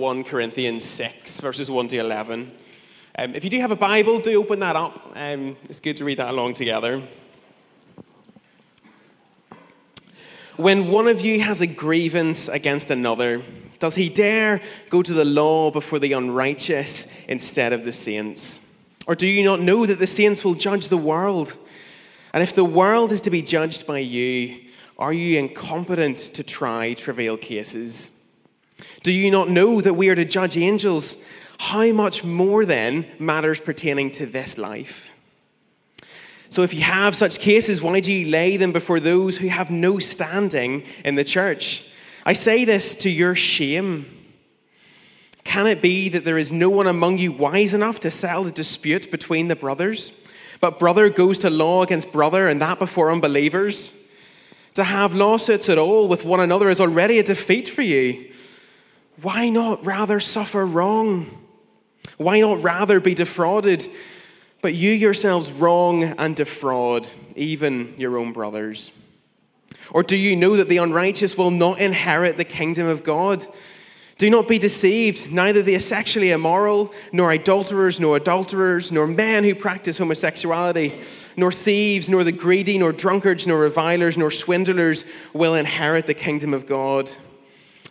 1 Corinthians 6, verses 1 to 11. Um, if you do have a Bible, do open that up. Um, it's good to read that along together. When one of you has a grievance against another, does he dare go to the law before the unrighteous instead of the saints? Or do you not know that the saints will judge the world? And if the world is to be judged by you, are you incompetent to try trivial cases? Do you not know that we are to judge angels? How much more then matters pertaining to this life? So, if you have such cases, why do you lay them before those who have no standing in the church? I say this to your shame. Can it be that there is no one among you wise enough to settle the dispute between the brothers? But brother goes to law against brother, and that before unbelievers? To have lawsuits at all with one another is already a defeat for you. Why not rather suffer wrong? Why not rather be defrauded? But you yourselves wrong and defraud even your own brothers. Or do you know that the unrighteous will not inherit the kingdom of God? Do not be deceived. Neither the sexually immoral, nor adulterers, nor adulterers, nor men who practice homosexuality, nor thieves, nor the greedy, nor drunkards, nor revilers, nor swindlers will inherit the kingdom of God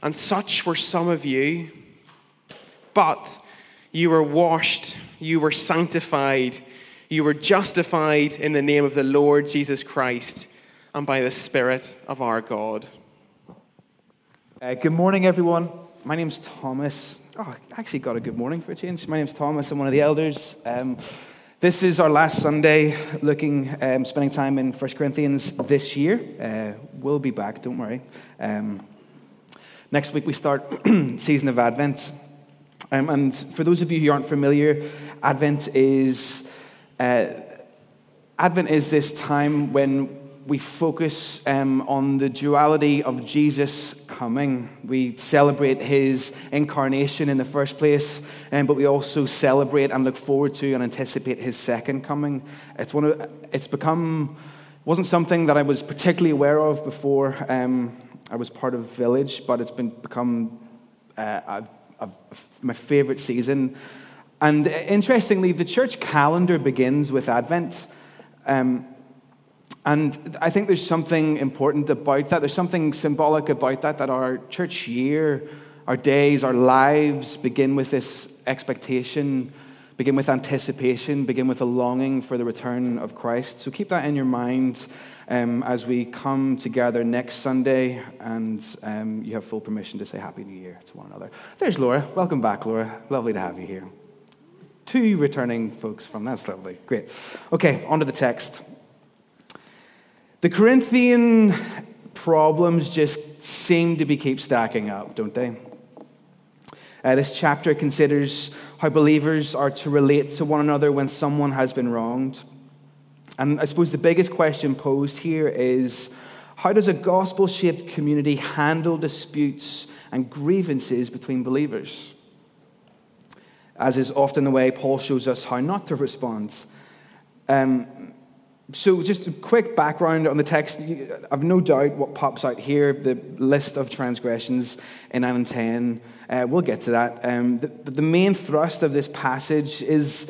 and such were some of you. But you were washed, you were sanctified, you were justified in the name of the Lord Jesus Christ and by the Spirit of our God. Uh, good morning, everyone. My name's Thomas. Oh, I actually got a good morning for a change. My name's Thomas. I'm one of the elders. Um, this is our last Sunday looking, um, spending time in 1 Corinthians this year. Uh, we'll be back, don't worry. Um, Next week, we start season of Advent. Um, and for those of you who aren't familiar, Advent is, uh, Advent is this time when we focus um, on the duality of Jesus coming. We celebrate his incarnation in the first place, um, but we also celebrate and look forward to and anticipate his second coming. It's, one of, it's become, wasn't something that I was particularly aware of before. Um, I was part of Village, but it's been become uh, a, a, my favorite season. And interestingly, the church calendar begins with Advent. Um, and I think there's something important about that. There's something symbolic about that, that our church year, our days, our lives begin with this expectation, begin with anticipation, begin with a longing for the return of Christ. So keep that in your mind um, as we come together next Sunday, and um, you have full permission to say Happy New Year to one another. There's Laura. Welcome back, Laura. Lovely to have you here. Two returning folks from that's lovely. Great. Okay, on to the text. The Corinthian problems just seem to be keep stacking up, don't they? Uh, this chapter considers how believers are to relate to one another when someone has been wronged. And I suppose the biggest question posed here is how does a gospel shaped community handle disputes and grievances between believers? As is often the way, Paul shows us how not to respond. Um, so, just a quick background on the text. I've no doubt what pops out here the list of transgressions in 9 and 10. Uh, we'll get to that. Um, the, the main thrust of this passage is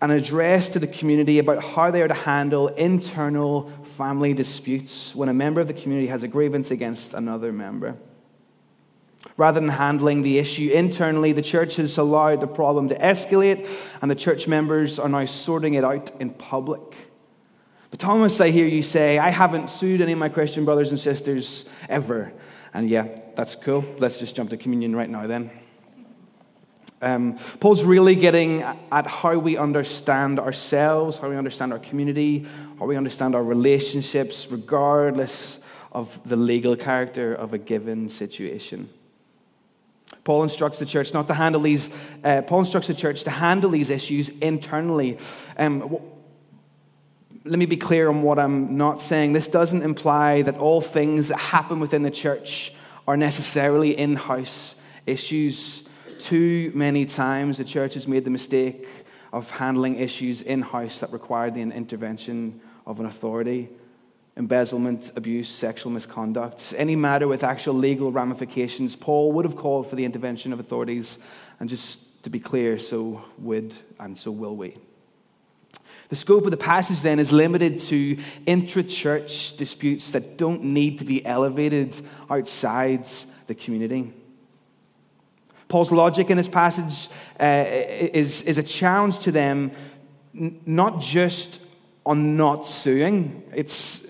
an address to the community about how they are to handle internal family disputes when a member of the community has a grievance against another member. Rather than handling the issue internally, the church has allowed the problem to escalate, and the church members are now sorting it out in public. But Thomas, I hear you say, I haven't sued any of my Christian brothers and sisters ever. And yeah, that's cool. Let's just jump to communion right now then. Um, Paul's really getting at how we understand ourselves, how we understand our community, how we understand our relationships, regardless of the legal character of a given situation. Paul instructs the church not to handle these, uh, Paul instructs the church to handle these issues internally. Um, let me be clear on what I'm not saying. This doesn't imply that all things that happen within the church are necessarily in house issues. Too many times the church has made the mistake of handling issues in house that required the intervention of an authority. embezzlement, abuse, sexual misconduct, any matter with actual legal ramifications, Paul would have called for the intervention of authorities. And just to be clear, so would and so will we. The scope of the passage then is limited to intra church disputes that don't need to be elevated outside the community. Paul's logic in this passage uh, is, is a challenge to them, n- not just on not suing, it's,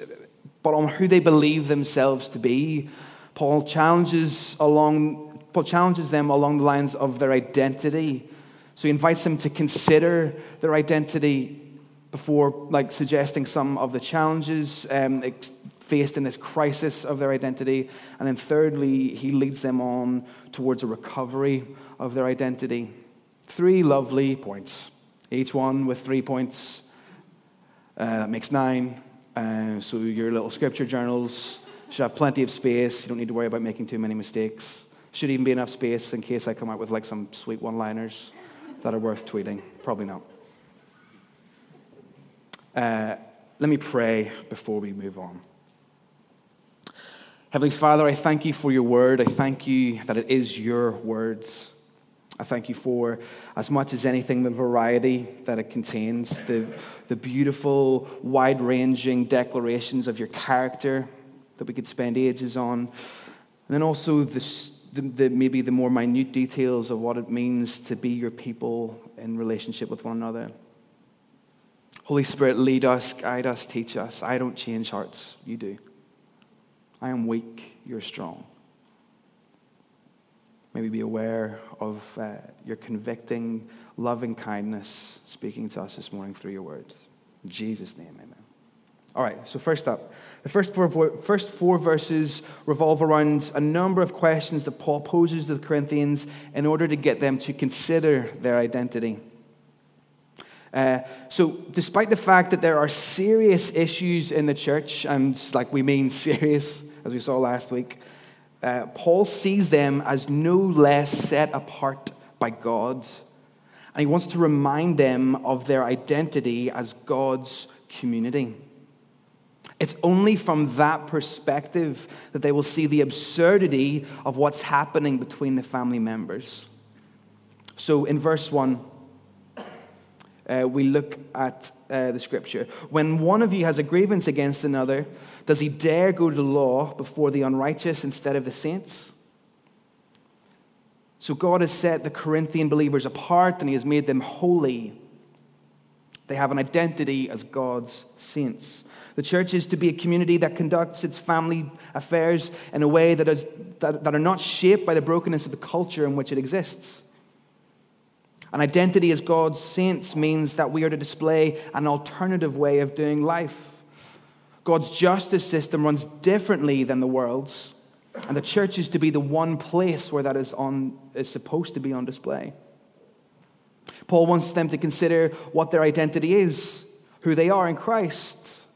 but on who they believe themselves to be. Paul challenges, along, Paul challenges them along the lines of their identity. So he invites them to consider their identity before like suggesting some of the challenges um, faced in this crisis of their identity. And then thirdly, he leads them on towards a recovery of their identity. Three lovely points, each one with three points. Uh, that makes nine. Uh, so your little scripture journals should have plenty of space. You don't need to worry about making too many mistakes. Should even be enough space in case I come out with like some sweet one-liners that are worth tweeting. Probably not. Uh, let me pray before we move on. Heavenly Father, I thank you for your word. I thank you that it is your words. I thank you for, as much as anything, the variety that it contains, the, the beautiful, wide ranging declarations of your character that we could spend ages on. And then also the, the, the, maybe the more minute details of what it means to be your people in relationship with one another. Holy Spirit, lead us, guide us, teach us. I don't change hearts, you do. I am weak, you're strong. Maybe be aware of uh, your convicting, loving kindness speaking to us this morning through your words. In Jesus' name, amen. All right, so first up, the first four, first four verses revolve around a number of questions that Paul poses to the Corinthians in order to get them to consider their identity. Uh, so, despite the fact that there are serious issues in the church, and like we mean serious, as we saw last week, uh, Paul sees them as no less set apart by God. And he wants to remind them of their identity as God's community. It's only from that perspective that they will see the absurdity of what's happening between the family members. So in verse 1, uh, we look at uh, the scripture. When one of you has a grievance against another, does he dare go to law before the unrighteous instead of the saints? So God has set the Corinthian believers apart and he has made them holy. They have an identity as God's saints. The church is to be a community that conducts its family affairs in a way that, is, that, that are not shaped by the brokenness of the culture in which it exists. An identity as God's saints means that we are to display an alternative way of doing life. God's justice system runs differently than the world's, and the church is to be the one place where that is, on, is supposed to be on display. Paul wants them to consider what their identity is, who they are in Christ,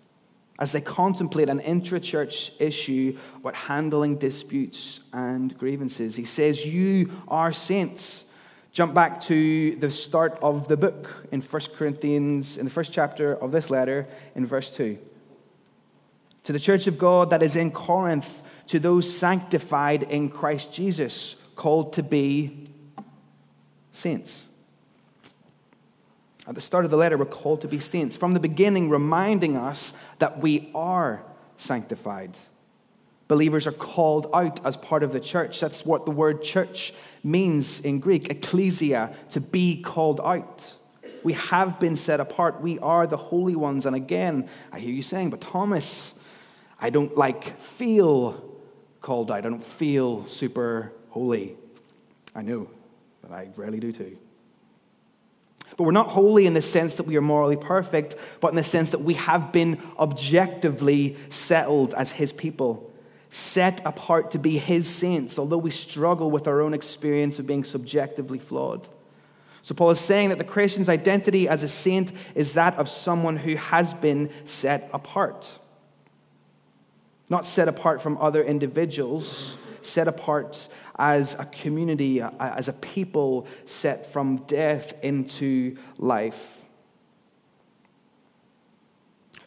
as they contemplate an intra church issue about handling disputes and grievances. He says, You are saints. Jump back to the start of the book in 1 Corinthians, in the first chapter of this letter, in verse 2. To the church of God that is in Corinth, to those sanctified in Christ Jesus, called to be saints. At the start of the letter, we're called to be saints. From the beginning, reminding us that we are sanctified. Believers are called out as part of the church. That's what the word church means in Greek, ecclesia, to be called out. We have been set apart. We are the holy ones. And again, I hear you saying, but Thomas, I don't like feel called out. I don't feel super holy. I know, but I rarely do too. But we're not holy in the sense that we are morally perfect, but in the sense that we have been objectively settled as his people set apart to be His saints, although we struggle with our own experience of being subjectively flawed. So, Paul is saying that the Christian's identity as a saint is that of someone who has been set apart. Not set apart from other individuals, set apart as a community, as a people set from death into life.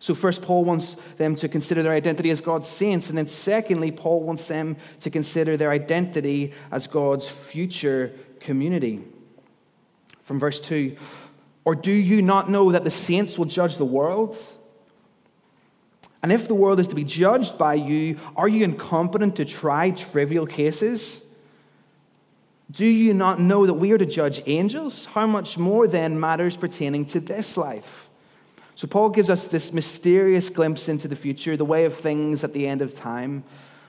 So, first, Paul wants them to consider their identity as God's saints. And then, secondly, Paul wants them to consider their identity as God's future community. From verse 2 Or do you not know that the saints will judge the world? And if the world is to be judged by you, are you incompetent to try trivial cases? Do you not know that we are to judge angels? How much more then matters pertaining to this life? So, Paul gives us this mysterious glimpse into the future, the way of things at the end of time.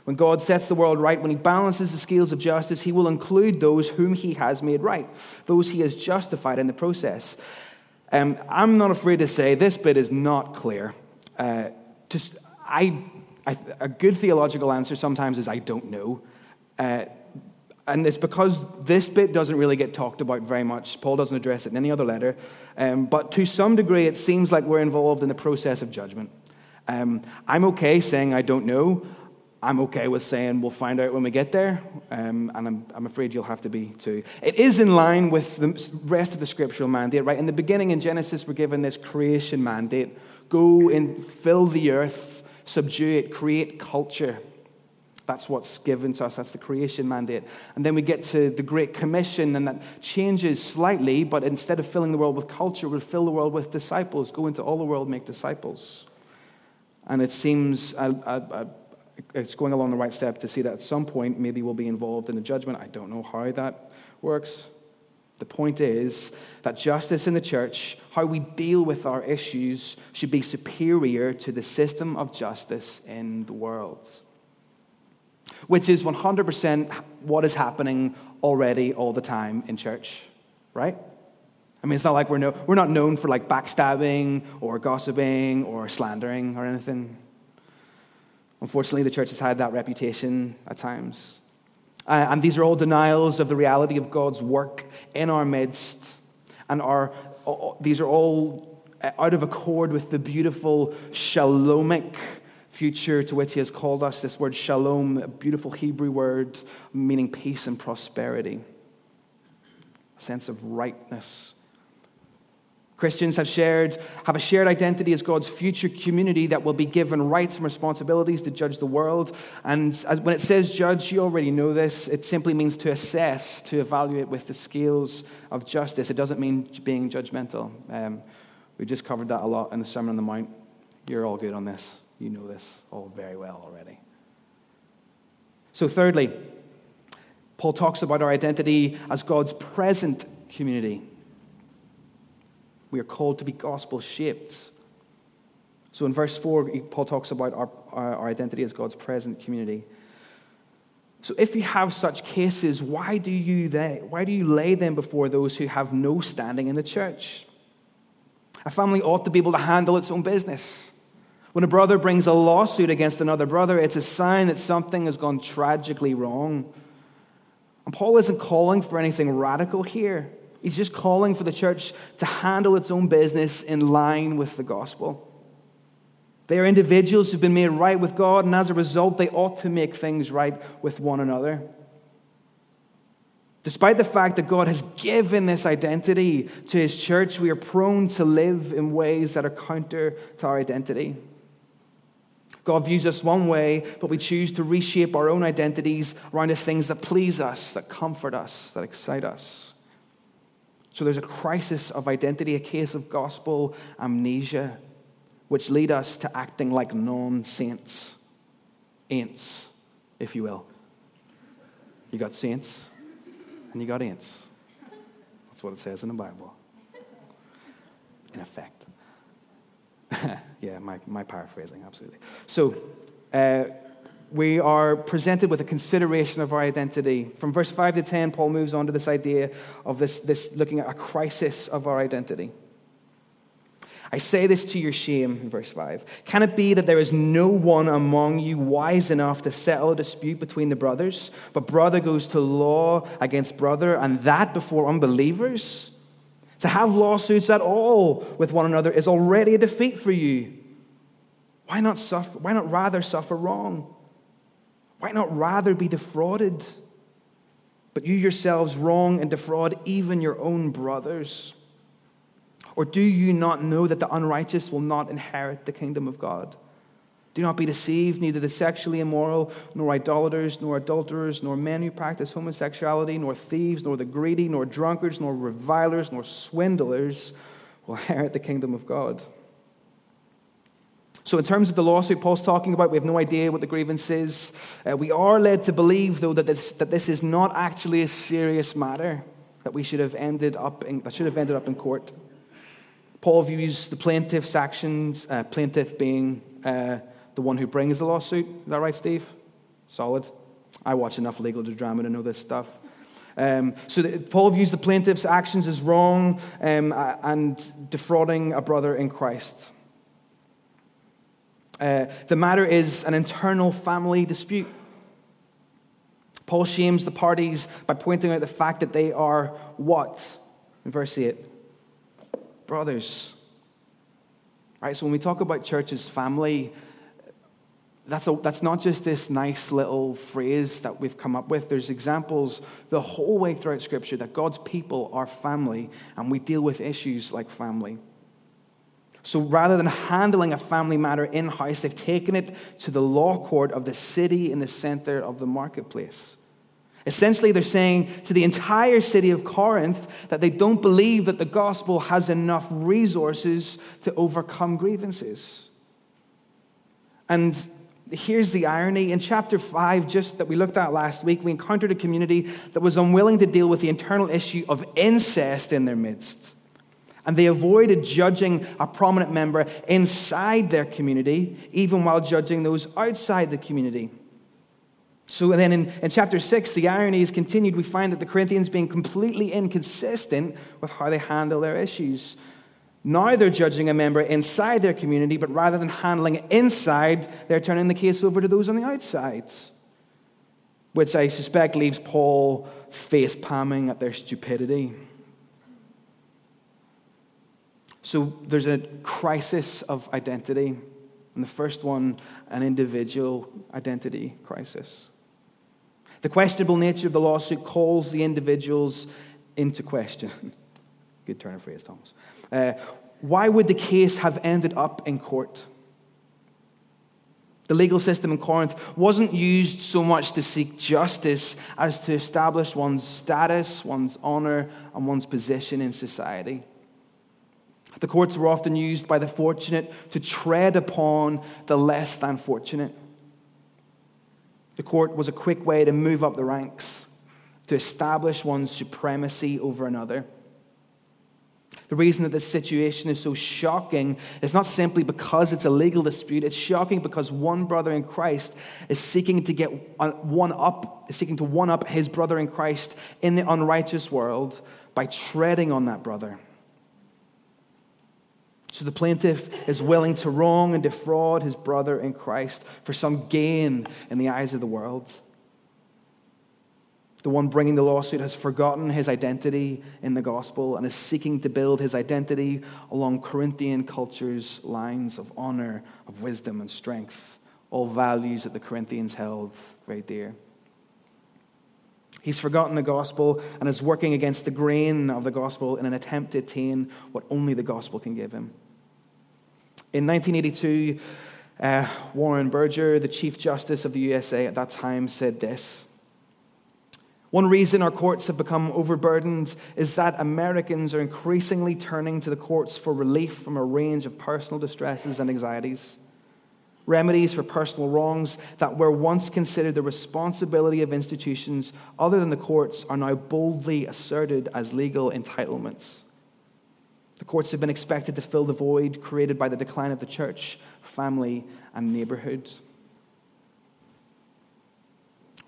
When God sets the world right, when he balances the scales of justice, he will include those whom he has made right, those he has justified in the process. Um, I'm not afraid to say this bit is not clear. Uh, just, I, I, a good theological answer sometimes is I don't know. Uh, and it's because this bit doesn't really get talked about very much. Paul doesn't address it in any other letter. Um, but to some degree, it seems like we're involved in the process of judgment. Um, I'm okay saying I don't know. I'm okay with saying we'll find out when we get there. Um, and I'm, I'm afraid you'll have to be too. It is in line with the rest of the scriptural mandate, right? In the beginning, in Genesis, we're given this creation mandate go and fill the earth, subdue it, create culture. That's what's given to us. That's the creation mandate. And then we get to the Great Commission, and that changes slightly, but instead of filling the world with culture, we'll fill the world with disciples. Go into all the world, make disciples. And it seems uh, uh, uh, it's going along the right step to see that at some point, maybe we'll be involved in a judgment. I don't know how that works. The point is that justice in the church, how we deal with our issues, should be superior to the system of justice in the world which is 100% what is happening already all the time in church, right? I mean, it's not like we're, no, we're not known for like backstabbing or gossiping or slandering or anything. Unfortunately, the church has had that reputation at times. Uh, and these are all denials of the reality of God's work in our midst. And are, uh, these are all out of accord with the beautiful shalomic future to which he has called us. This word shalom, a beautiful Hebrew word meaning peace and prosperity, a sense of rightness. Christians have shared have a shared identity as God's future community that will be given rights and responsibilities to judge the world. And as, when it says judge, you already know this. It simply means to assess, to evaluate with the scales of justice. It doesn't mean being judgmental. Um, we just covered that a lot in the Sermon on the Mount. You're all good on this. You know this all very well already. So, thirdly, Paul talks about our identity as God's present community. We are called to be gospel shaped. So, in verse 4, Paul talks about our, our, our identity as God's present community. So, if you have such cases, why do, you they, why do you lay them before those who have no standing in the church? A family ought to be able to handle its own business. When a brother brings a lawsuit against another brother, it's a sign that something has gone tragically wrong. And Paul isn't calling for anything radical here. He's just calling for the church to handle its own business in line with the gospel. They are individuals who've been made right with God, and as a result, they ought to make things right with one another. Despite the fact that God has given this identity to his church, we are prone to live in ways that are counter to our identity. God views us one way, but we choose to reshape our own identities around the things that please us, that comfort us, that excite us. So there's a crisis of identity, a case of gospel amnesia, which lead us to acting like non saints, ants, if you will. You got saints and you got ants. That's what it says in the Bible. In effect. yeah, my, my paraphrasing, absolutely. So, uh, we are presented with a consideration of our identity. From verse 5 to 10, Paul moves on to this idea of this, this looking at a crisis of our identity. I say this to your shame, verse 5. Can it be that there is no one among you wise enough to settle a dispute between the brothers, but brother goes to law against brother, and that before unbelievers? To have lawsuits at all with one another is already a defeat for you. Why not, suffer, why not rather suffer wrong? Why not rather be defrauded? But you yourselves wrong and defraud even your own brothers. Or do you not know that the unrighteous will not inherit the kingdom of God? Do not be deceived, neither the sexually immoral, nor idolaters, nor adulterers, nor men who practice homosexuality, nor thieves, nor the greedy, nor drunkards, nor revilers, nor swindlers will inherit the kingdom of God. So, in terms of the lawsuit Paul's talking about, we have no idea what the grievance is. Uh, we are led to believe, though, that this, that this is not actually a serious matter that we should have ended up in, that should have ended up in court. Paul views the plaintiff's actions, uh, plaintiff being uh, the one who brings the lawsuit. Is that right, Steve? Solid. I watch enough legal drama to know this stuff. Um, so Paul views the plaintiff's actions as wrong um, and defrauding a brother in Christ. Uh, the matter is an internal family dispute. Paul shames the parties by pointing out the fact that they are what? In verse 8 brothers. Right, so when we talk about church as family, that's, a, that's not just this nice little phrase that we've come up with. There's examples the whole way throughout Scripture that God's people are family and we deal with issues like family. So rather than handling a family matter in house, they've taken it to the law court of the city in the center of the marketplace. Essentially, they're saying to the entire city of Corinth that they don't believe that the gospel has enough resources to overcome grievances. And here's the irony. In chapter 5, just that we looked at last week, we encountered a community that was unwilling to deal with the internal issue of incest in their midst. And they avoided judging a prominent member inside their community, even while judging those outside the community. So then in, in chapter 6, the irony is continued. We find that the Corinthians being completely inconsistent with how they handle their issues. Now they're judging a member inside their community, but rather than handling it inside, they're turning the case over to those on the outside. Which I suspect leaves Paul face palming at their stupidity. So there's a crisis of identity. And the first one, an individual identity crisis. The questionable nature of the lawsuit calls the individuals into question. Good turn of phrase, Thomas. Uh, why would the case have ended up in court? The legal system in Corinth wasn't used so much to seek justice as to establish one's status, one's honor, and one's position in society. The courts were often used by the fortunate to tread upon the less than fortunate. The court was a quick way to move up the ranks, to establish one's supremacy over another. The reason that this situation is so shocking is not simply because it's a legal dispute. It's shocking because one brother in Christ is seeking to get one up, is seeking to one up his brother in Christ in the unrighteous world by treading on that brother. So the plaintiff is willing to wrong and defraud his brother in Christ for some gain in the eyes of the world. The one bringing the lawsuit has forgotten his identity in the gospel and is seeking to build his identity along Corinthian culture's lines of honor, of wisdom, and strength, all values that the Corinthians held very dear. He's forgotten the gospel and is working against the grain of the gospel in an attempt to attain what only the gospel can give him. In 1982, uh, Warren Burger, the Chief Justice of the USA at that time, said this. One reason our courts have become overburdened is that Americans are increasingly turning to the courts for relief from a range of personal distresses and anxieties remedies for personal wrongs that were once considered the responsibility of institutions other than the courts are now boldly asserted as legal entitlements. The courts have been expected to fill the void created by the decline of the church, family, and neighborhood.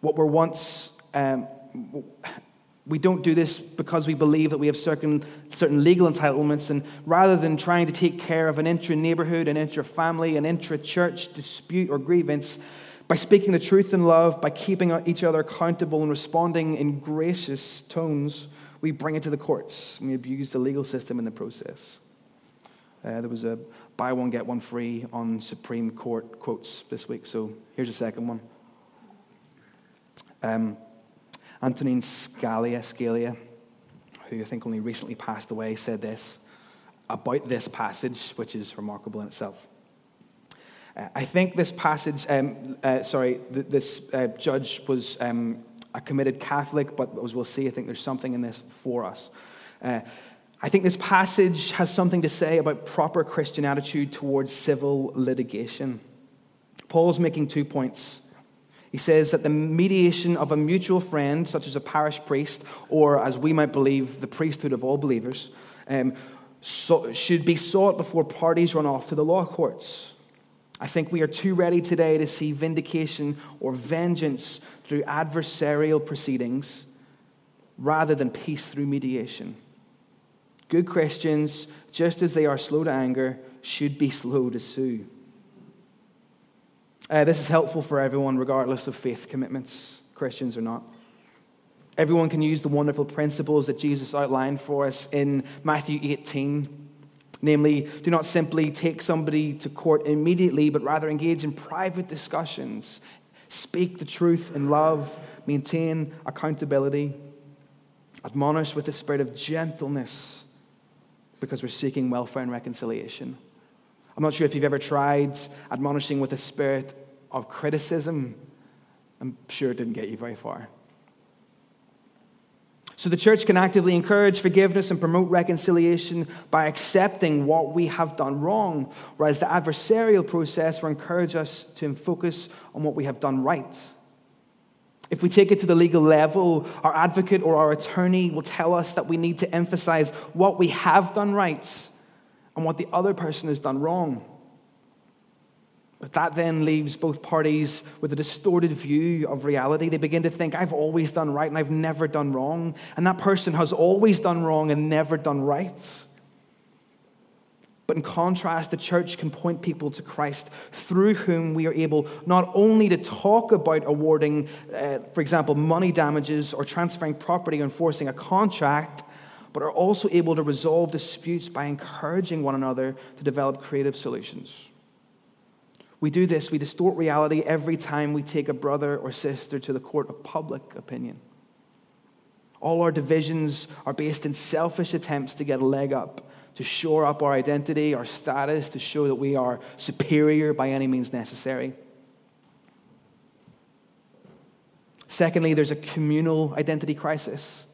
What were once um, we don't do this because we believe that we have certain, certain legal entitlements, and rather than trying to take care of an intra neighborhood, an intra family, an intra church dispute or grievance, by speaking the truth in love, by keeping each other accountable and responding in gracious tones, we bring it to the courts. We abuse the legal system in the process. Uh, there was a buy one, get one free on Supreme Court quotes this week, so here's a second one. Um, Antonin Scalia, Scalia, who I think only recently passed away, said this about this passage, which is remarkable in itself. Uh, I think this passage, um, uh, sorry, th- this uh, judge was um, a committed Catholic, but as we'll see, I think there's something in this for us. Uh, I think this passage has something to say about proper Christian attitude towards civil litigation. Paul's making two points. He says that the mediation of a mutual friend, such as a parish priest, or as we might believe, the priesthood of all believers, um, so, should be sought before parties run off to the law courts. I think we are too ready today to see vindication or vengeance through adversarial proceedings rather than peace through mediation. Good Christians, just as they are slow to anger, should be slow to sue. Uh, this is helpful for everyone, regardless of faith commitments, Christians or not. Everyone can use the wonderful principles that Jesus outlined for us in Matthew 18. Namely, do not simply take somebody to court immediately, but rather engage in private discussions. Speak the truth in love, maintain accountability, admonish with the spirit of gentleness, because we're seeking welfare and reconciliation. I'm not sure if you've ever tried admonishing with a spirit of criticism. I'm sure it didn't get you very far. So the church can actively encourage forgiveness and promote reconciliation by accepting what we have done wrong, whereas the adversarial process will encourage us to focus on what we have done right. If we take it to the legal level, our advocate or our attorney will tell us that we need to emphasize what we have done right and what the other person has done wrong. But that then leaves both parties with a distorted view of reality. They begin to think, I've always done right and I've never done wrong. And that person has always done wrong and never done right. But in contrast, the church can point people to Christ through whom we are able not only to talk about awarding, uh, for example, money damages or transferring property or enforcing a contract, but are also able to resolve disputes by encouraging one another to develop creative solutions. We do this, we distort reality every time we take a brother or sister to the court of public opinion. All our divisions are based in selfish attempts to get a leg up, to shore up our identity, our status, to show that we are superior by any means necessary. Secondly, there's a communal identity crisis.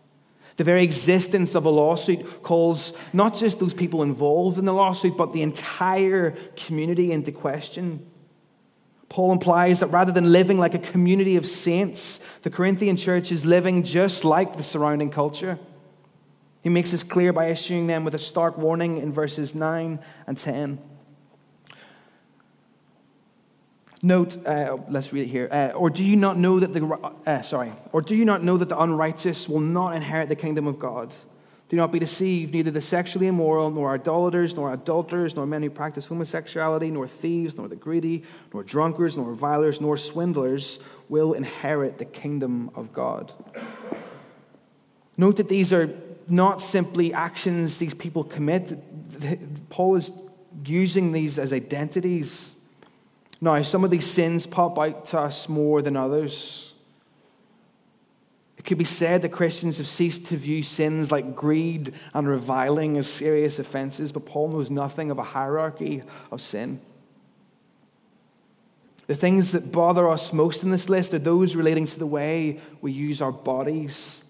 The very existence of a lawsuit calls not just those people involved in the lawsuit, but the entire community into question. Paul implies that rather than living like a community of saints, the Corinthian church is living just like the surrounding culture. He makes this clear by issuing them with a stark warning in verses 9 and 10. Note, uh, let's read it here. Uh, or do you not know that the uh, sorry? Or do you not know that the unrighteous will not inherit the kingdom of God? Do not be deceived. Neither the sexually immoral, nor idolaters, nor adulterers, nor men who practice homosexuality, nor thieves, nor the greedy, nor drunkards, nor revilers, nor swindlers will inherit the kingdom of God. Note that these are not simply actions these people commit. Paul is using these as identities. Now, some of these sins pop out to us more than others. It could be said that Christians have ceased to view sins like greed and reviling as serious offenses, but Paul knows nothing of a hierarchy of sin. The things that bother us most in this list are those relating to the way we use our bodies.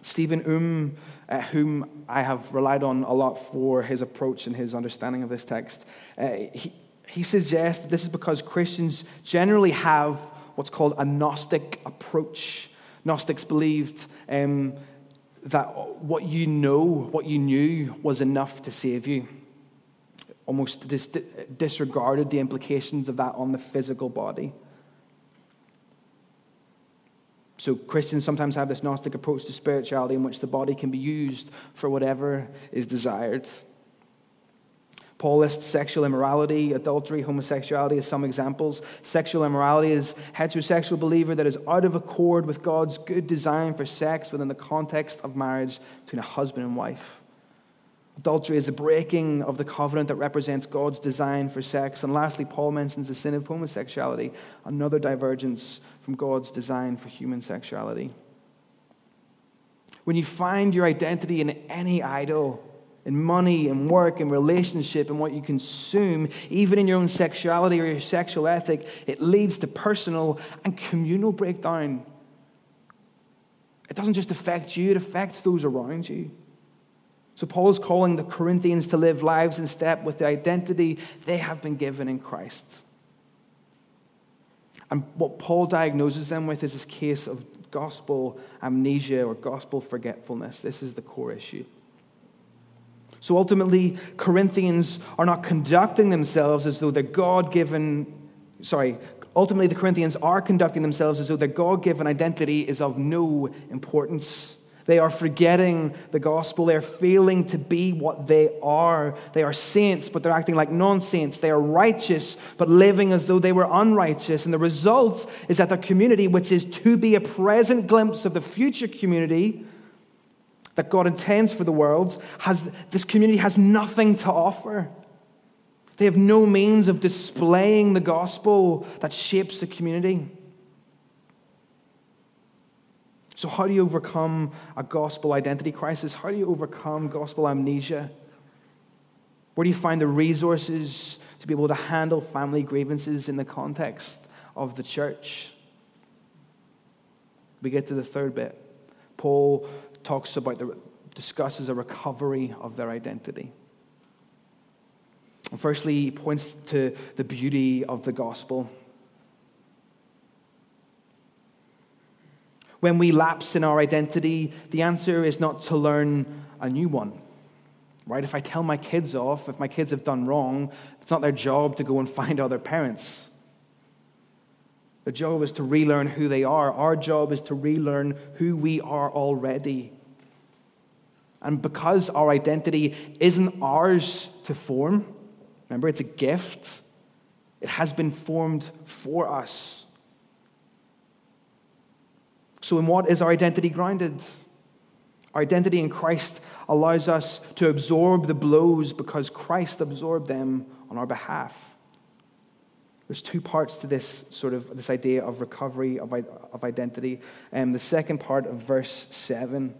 Stephen Um, uh, whom I have relied on a lot for his approach and his understanding of this text, uh, he, he suggests that this is because Christians generally have what's called a Gnostic approach. Gnostics believed um, that what you know, what you knew, was enough to save you. Almost dis- disregarded the implications of that on the physical body. So, Christians sometimes have this Gnostic approach to spirituality in which the body can be used for whatever is desired. Paul lists sexual immorality, adultery, homosexuality as some examples. Sexual immorality is heterosexual believer that is out of accord with God's good design for sex within the context of marriage between a husband and wife. Adultery is a breaking of the covenant that represents God's design for sex. And lastly, Paul mentions the sin of homosexuality, another divergence from God's design for human sexuality. When you find your identity in any idol, in money and work and relationship and what you consume, even in your own sexuality or your sexual ethic, it leads to personal and communal breakdown. It doesn't just affect you, it affects those around you. So, Paul is calling the Corinthians to live lives in step with the identity they have been given in Christ. And what Paul diagnoses them with is this case of gospel amnesia or gospel forgetfulness. This is the core issue. So ultimately, Corinthians are not conducting themselves as though they're God given, sorry, ultimately, the Corinthians are conducting themselves as though their God given identity is of no importance. They are forgetting the gospel. They're failing to be what they are. They are saints, but they're acting like non saints. They are righteous, but living as though they were unrighteous. And the result is that their community, which is to be a present glimpse of the future community, that God intends for the world, has, this community has nothing to offer. They have no means of displaying the gospel that shapes the community. So, how do you overcome a gospel identity crisis? How do you overcome gospel amnesia? Where do you find the resources to be able to handle family grievances in the context of the church? We get to the third bit. Paul talks about the, discusses a recovery of their identity. And firstly, he points to the beauty of the gospel. When we lapse in our identity, the answer is not to learn a new one. Right? If I tell my kids off, if my kids have done wrong, it's not their job to go and find other parents. Their job is to relearn who they are. Our job is to relearn who we are already. And because our identity isn't ours to form, remember, it's a gift, it has been formed for us. So, in what is our identity grounded? Our identity in Christ allows us to absorb the blows because Christ absorbed them on our behalf. There's two parts to this sort of this idea of recovery of, of identity. And um, the second part of verse 7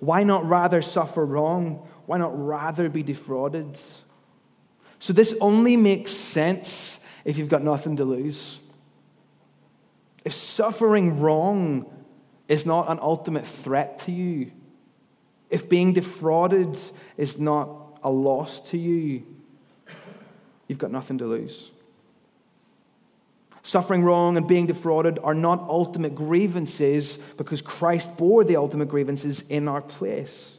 why not rather suffer wrong? Why not rather be defrauded? So, this only makes sense if you've got nothing to lose. If suffering wrong is not an ultimate threat to you, if being defrauded is not a loss to you, you've got nothing to lose. Suffering wrong and being defrauded are not ultimate grievances because Christ bore the ultimate grievances in our place.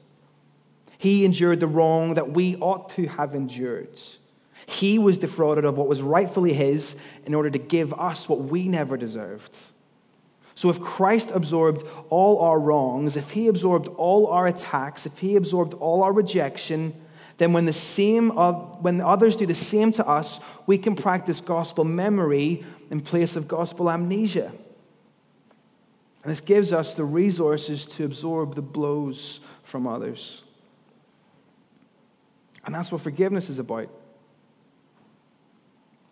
He endured the wrong that we ought to have endured. He was defrauded of what was rightfully his in order to give us what we never deserved. So, if Christ absorbed all our wrongs, if he absorbed all our attacks, if he absorbed all our rejection, then when, the same, when others do the same to us, we can practice gospel memory in place of gospel amnesia. And this gives us the resources to absorb the blows from others. And that's what forgiveness is about.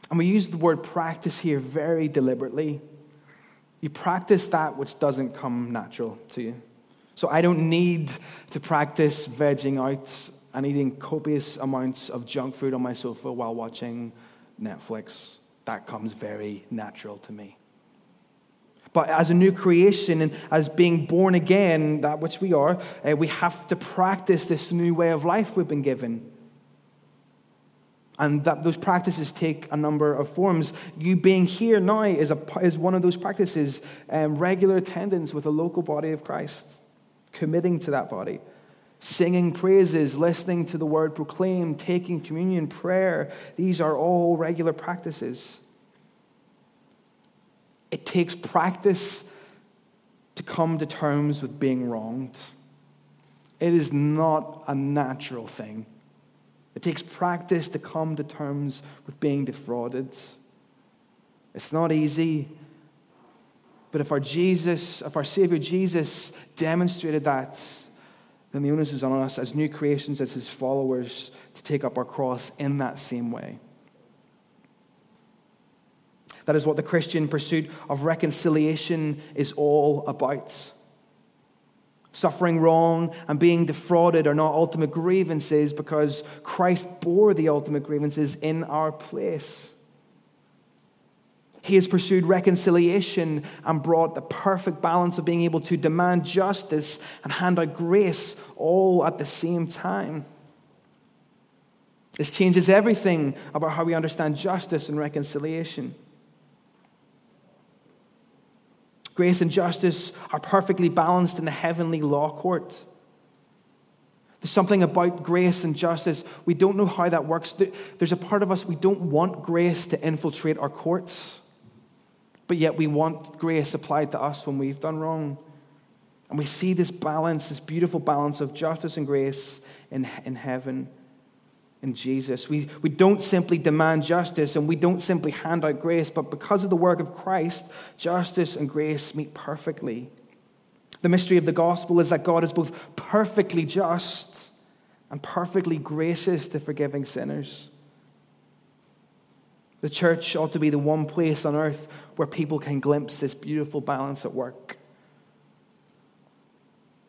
And we use the word practice here very deliberately. You practice that which doesn't come natural to you. So I don't need to practice vegging out and eating copious amounts of junk food on my sofa while watching Netflix. That comes very natural to me. But as a new creation and as being born again, that which we are, uh, we have to practice this new way of life we've been given. And that those practices take a number of forms. You being here now is, a, is one of those practices. Um, regular attendance with a local body of Christ, committing to that body singing praises, listening to the word proclaimed, taking communion, prayer. These are all regular practices. It takes practice to come to terms with being wronged. It is not a natural thing. It takes practice to come to terms with being defrauded. It's not easy. But if our Jesus, if our Savior Jesus demonstrated that, then the onus is on us as new creations, as his followers, to take up our cross in that same way. That is what the Christian pursuit of reconciliation is all about. Suffering wrong and being defrauded are not ultimate grievances because Christ bore the ultimate grievances in our place. He has pursued reconciliation and brought the perfect balance of being able to demand justice and hand out grace all at the same time. This changes everything about how we understand justice and reconciliation. Grace and justice are perfectly balanced in the heavenly law court. There's something about grace and justice. We don't know how that works. There's a part of us, we don't want grace to infiltrate our courts, but yet we want grace applied to us when we've done wrong. And we see this balance, this beautiful balance of justice and grace in, in heaven in Jesus. We, we don't simply demand justice and we don't simply hand out grace, but because of the work of Christ, justice and grace meet perfectly. The mystery of the gospel is that God is both perfectly just and perfectly gracious to forgiving sinners. The church ought to be the one place on earth where people can glimpse this beautiful balance at work.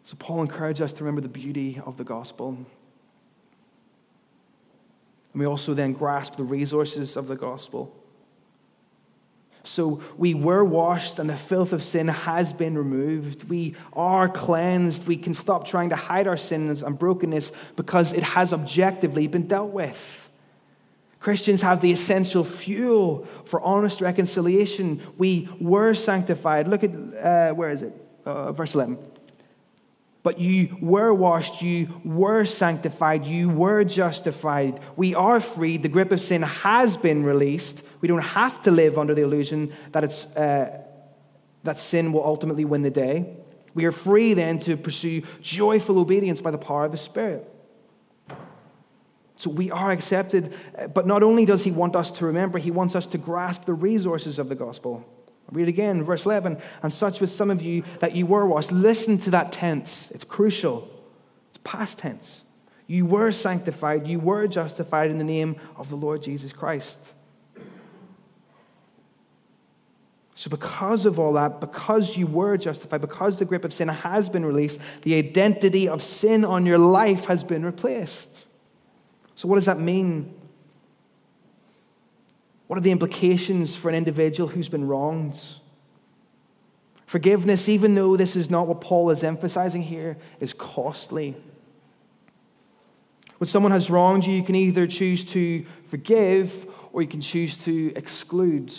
So, Paul encourages us to remember the beauty of the gospel. And we also then grasp the resources of the gospel. So we were washed, and the filth of sin has been removed. We are cleansed. We can stop trying to hide our sins and brokenness because it has objectively been dealt with. Christians have the essential fuel for honest reconciliation. We were sanctified. Look at, uh, where is it? Uh, verse 11. But you were washed, you were sanctified, you were justified. We are freed. The grip of sin has been released. We don't have to live under the illusion that, it's, uh, that sin will ultimately win the day. We are free then to pursue joyful obedience by the power of the Spirit. So we are accepted, but not only does He want us to remember, He wants us to grasp the resources of the gospel. Read again, verse 11. And such with some of you that you were washed. Listen to that tense. It's crucial. It's past tense. You were sanctified. You were justified in the name of the Lord Jesus Christ. So, because of all that, because you were justified, because the grip of sin has been released, the identity of sin on your life has been replaced. So, what does that mean? What are the implications for an individual who's been wronged? Forgiveness, even though this is not what Paul is emphasizing here, is costly. When someone has wronged you, you can either choose to forgive or you can choose to exclude.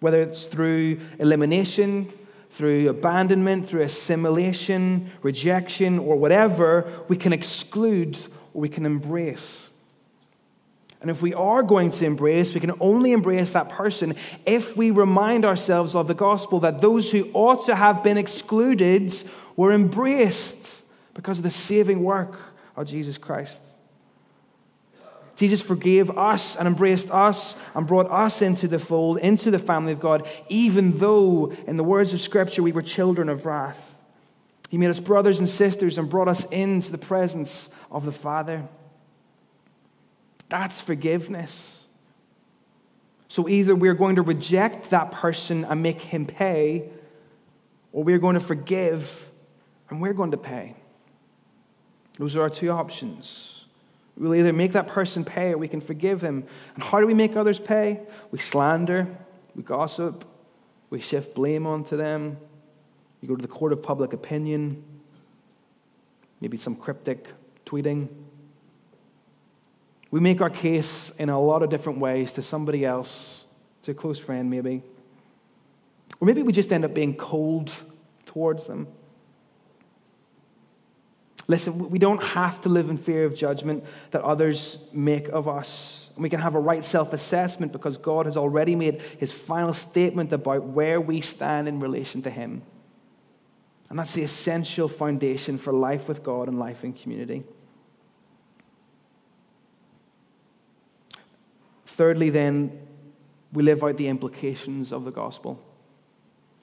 Whether it's through elimination, through abandonment, through assimilation, rejection, or whatever, we can exclude or we can embrace. And if we are going to embrace, we can only embrace that person if we remind ourselves of the gospel that those who ought to have been excluded were embraced because of the saving work of Jesus Christ. Jesus forgave us and embraced us and brought us into the fold, into the family of God, even though, in the words of Scripture, we were children of wrath. He made us brothers and sisters and brought us into the presence of the Father. That's forgiveness. So either we're going to reject that person and make him pay, or we're going to forgive and we're going to pay. Those are our two options. We'll either make that person pay or we can forgive them. And how do we make others pay? We slander, we gossip, we shift blame onto them, we go to the court of public opinion, maybe some cryptic tweeting. We make our case in a lot of different ways to somebody else, to a close friend maybe. Or maybe we just end up being cold towards them. Listen, we don't have to live in fear of judgment that others make of us. And we can have a right self assessment because God has already made his final statement about where we stand in relation to him. And that's the essential foundation for life with God and life in community. Thirdly, then, we live out the implications of the gospel.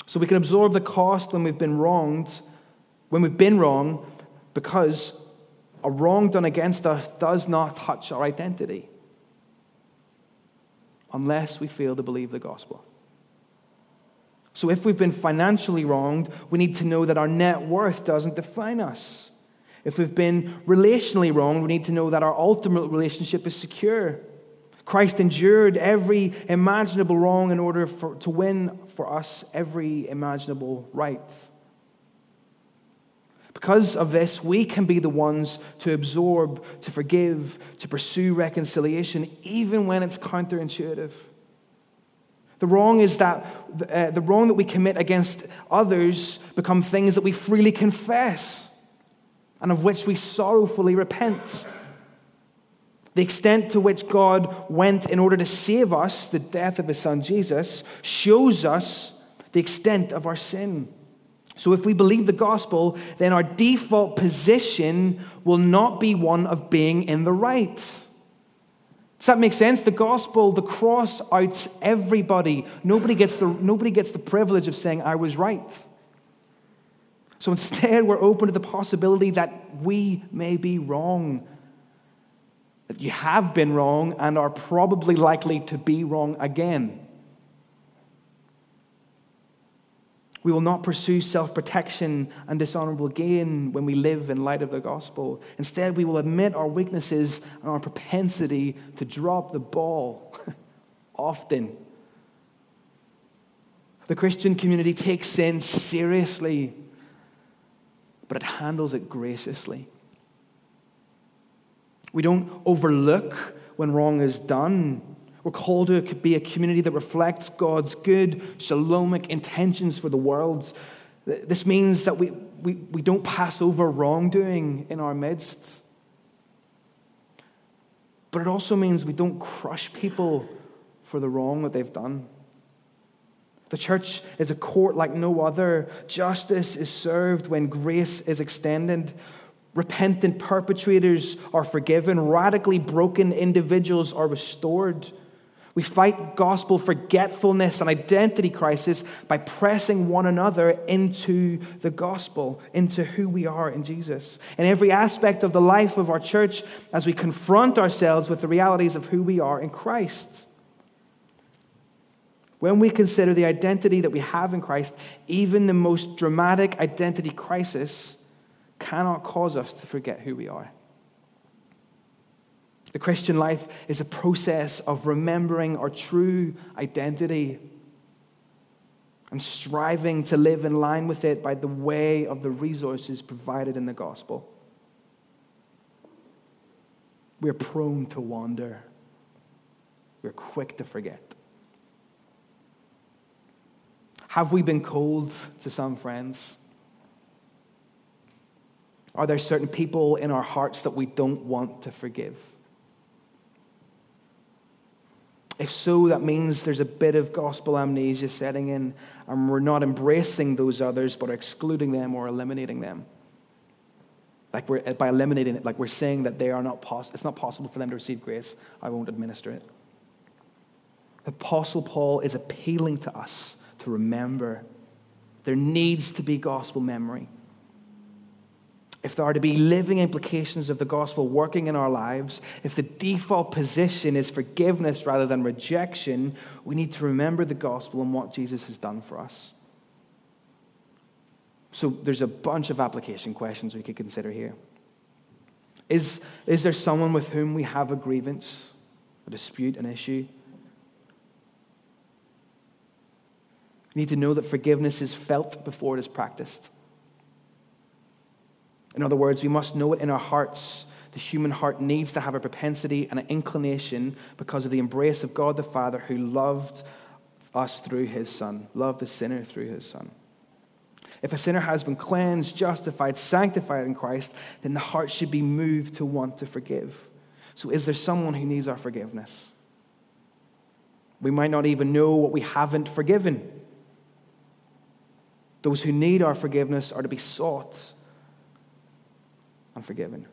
So we can absorb the cost when we've been wronged, when we've been wrong, because a wrong done against us does not touch our identity unless we fail to believe the gospel. So if we've been financially wronged, we need to know that our net worth doesn't define us. If we've been relationally wronged, we need to know that our ultimate relationship is secure. Christ endured every imaginable wrong in order for, to win for us every imaginable right. Because of this, we can be the ones to absorb, to forgive, to pursue reconciliation, even when it's counterintuitive. The wrong is that uh, the wrong that we commit against others become things that we freely confess and of which we sorrowfully repent. The extent to which God went in order to save us, the death of his son Jesus, shows us the extent of our sin. So, if we believe the gospel, then our default position will not be one of being in the right. Does that make sense? The gospel, the cross outs everybody. Nobody gets the, nobody gets the privilege of saying, I was right. So instead, we're open to the possibility that we may be wrong that you have been wrong and are probably likely to be wrong again. We will not pursue self protection and dishonorable gain when we live in light of the gospel. Instead, we will admit our weaknesses and our propensity to drop the ball often. The Christian community takes sin seriously, but it handles it graciously. We don't overlook when wrong is done. We're called to be a community that reflects God's good, shalomic intentions for the world. This means that we, we, we don't pass over wrongdoing in our midst. But it also means we don't crush people for the wrong that they've done. The church is a court like no other. Justice is served when grace is extended. Repentant perpetrators are forgiven, radically broken individuals are restored. We fight gospel forgetfulness and identity crisis by pressing one another into the gospel, into who we are in Jesus. In every aspect of the life of our church, as we confront ourselves with the realities of who we are in Christ. When we consider the identity that we have in Christ, even the most dramatic identity crisis cannot cause us to forget who we are. The Christian life is a process of remembering our true identity and striving to live in line with it by the way of the resources provided in the gospel. We're prone to wander, we're quick to forget. Have we been cold to some friends? Are there certain people in our hearts that we don't want to forgive? If so, that means there's a bit of gospel amnesia setting in, and we're not embracing those others, but are excluding them or eliminating them. Like we're by eliminating it, like we're saying that they are not pos- it's not possible for them to receive grace. I won't administer it. The Apostle Paul is appealing to us to remember. There needs to be gospel memory if there are to be living implications of the gospel working in our lives, if the default position is forgiveness rather than rejection, we need to remember the gospel and what Jesus has done for us. So there's a bunch of application questions we could consider here. Is, is there someone with whom we have a grievance, a dispute, an issue? We need to know that forgiveness is felt before it is practiced. In other words, we must know it in our hearts. The human heart needs to have a propensity and an inclination because of the embrace of God the Father who loved us through his Son, loved the sinner through his Son. If a sinner has been cleansed, justified, sanctified in Christ, then the heart should be moved to want to forgive. So, is there someone who needs our forgiveness? We might not even know what we haven't forgiven. Those who need our forgiveness are to be sought unforgiven.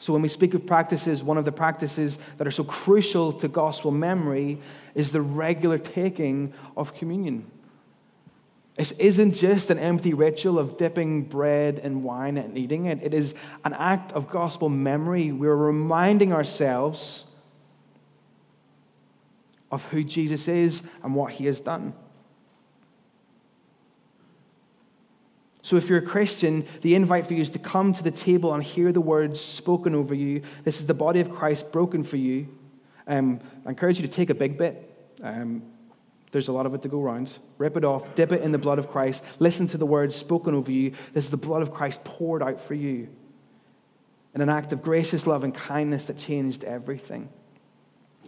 So, when we speak of practices, one of the practices that are so crucial to gospel memory is the regular taking of communion. This isn't just an empty ritual of dipping bread in wine and eating it, it is an act of gospel memory. We're reminding ourselves of who Jesus is and what he has done. So, if you're a Christian, the invite for you is to come to the table and hear the words spoken over you. This is the body of Christ broken for you. Um, I encourage you to take a big bit. Um, there's a lot of it to go around. Rip it off, dip it in the blood of Christ, listen to the words spoken over you. This is the blood of Christ poured out for you in an act of gracious love and kindness that changed everything.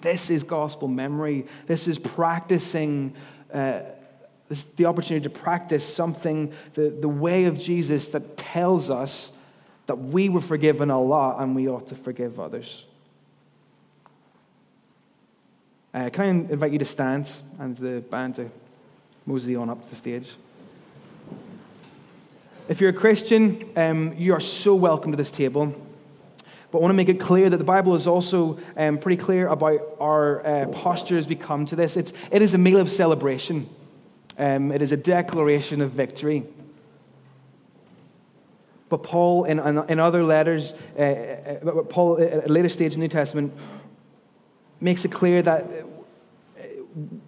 This is gospel memory. This is practicing, uh, this, the opportunity to practice something, the, the way of Jesus that tells us that we were forgiven a lot and we ought to forgive others. Uh, can I invite you to stand and the band to mosey on up to the stage? If you're a Christian, um, you are so welcome to this table. But I want to make it clear that the Bible is also um, pretty clear about our uh, posture as we come to this. It's, it is a meal of celebration, um, it is a declaration of victory. But Paul, in, in other letters, uh, uh Paul, at a later stage in the New Testament, makes it clear that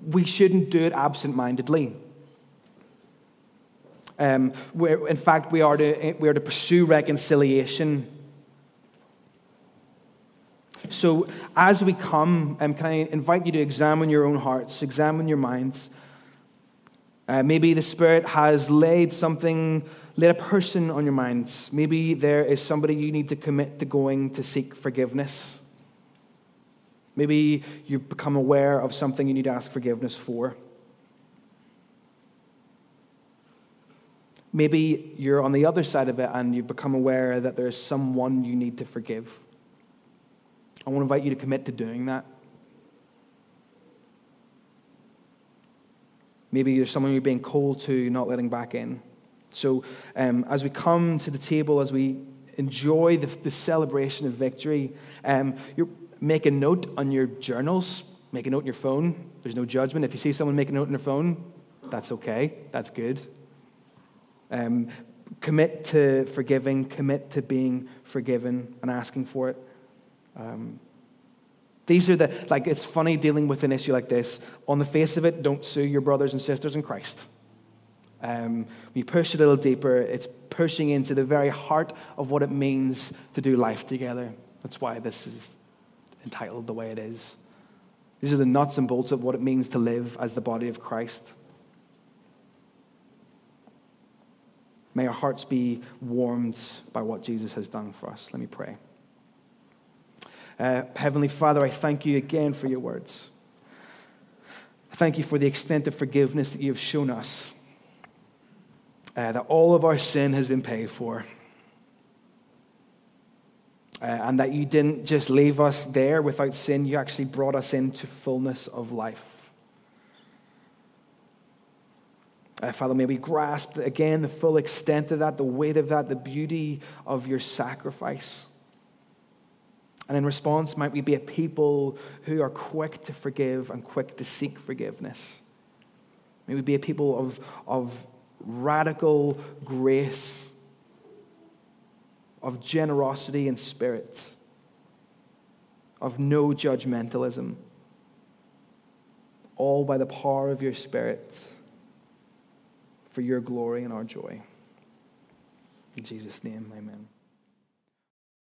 we shouldn't do it absent mindedly. Um, in fact, we are, to, we are to pursue reconciliation. So, as we come, um, can I invite you to examine your own hearts, examine your minds? Uh, maybe the Spirit has laid something, laid a person on your minds. Maybe there is somebody you need to commit to going to seek forgiveness. Maybe you've become aware of something you need to ask forgiveness for. Maybe you're on the other side of it and you've become aware that there's someone you need to forgive. I want to invite you to commit to doing that. Maybe there's someone you're being called to, not letting back in. So, um, as we come to the table, as we enjoy the, the celebration of victory, um, make a note on your journals, make a note on your phone. There's no judgment. If you see someone make a note on their phone, that's okay, that's good. Um, commit to forgiving, commit to being forgiven and asking for it. Um, these are the, like, it's funny dealing with an issue like this. On the face of it, don't sue your brothers and sisters in Christ. Um, you push a little deeper, it's pushing into the very heart of what it means to do life together. That's why this is entitled the way it is. These are the nuts and bolts of what it means to live as the body of Christ. May our hearts be warmed by what Jesus has done for us. Let me pray. Uh, Heavenly Father, I thank you again for your words. Thank you for the extent of forgiveness that you have shown us, uh, that all of our sin has been paid for uh, and that you didn't just leave us there without sin, you actually brought us into fullness of life. Uh, Father, may we grasp again the full extent of that, the weight of that, the beauty of your sacrifice. And in response, might we be a people who are quick to forgive and quick to seek forgiveness. May we be a people of, of radical grace of generosity and spirit, of no judgmentalism, all by the power of your Spirit for your glory and our joy. In Jesus' name, amen.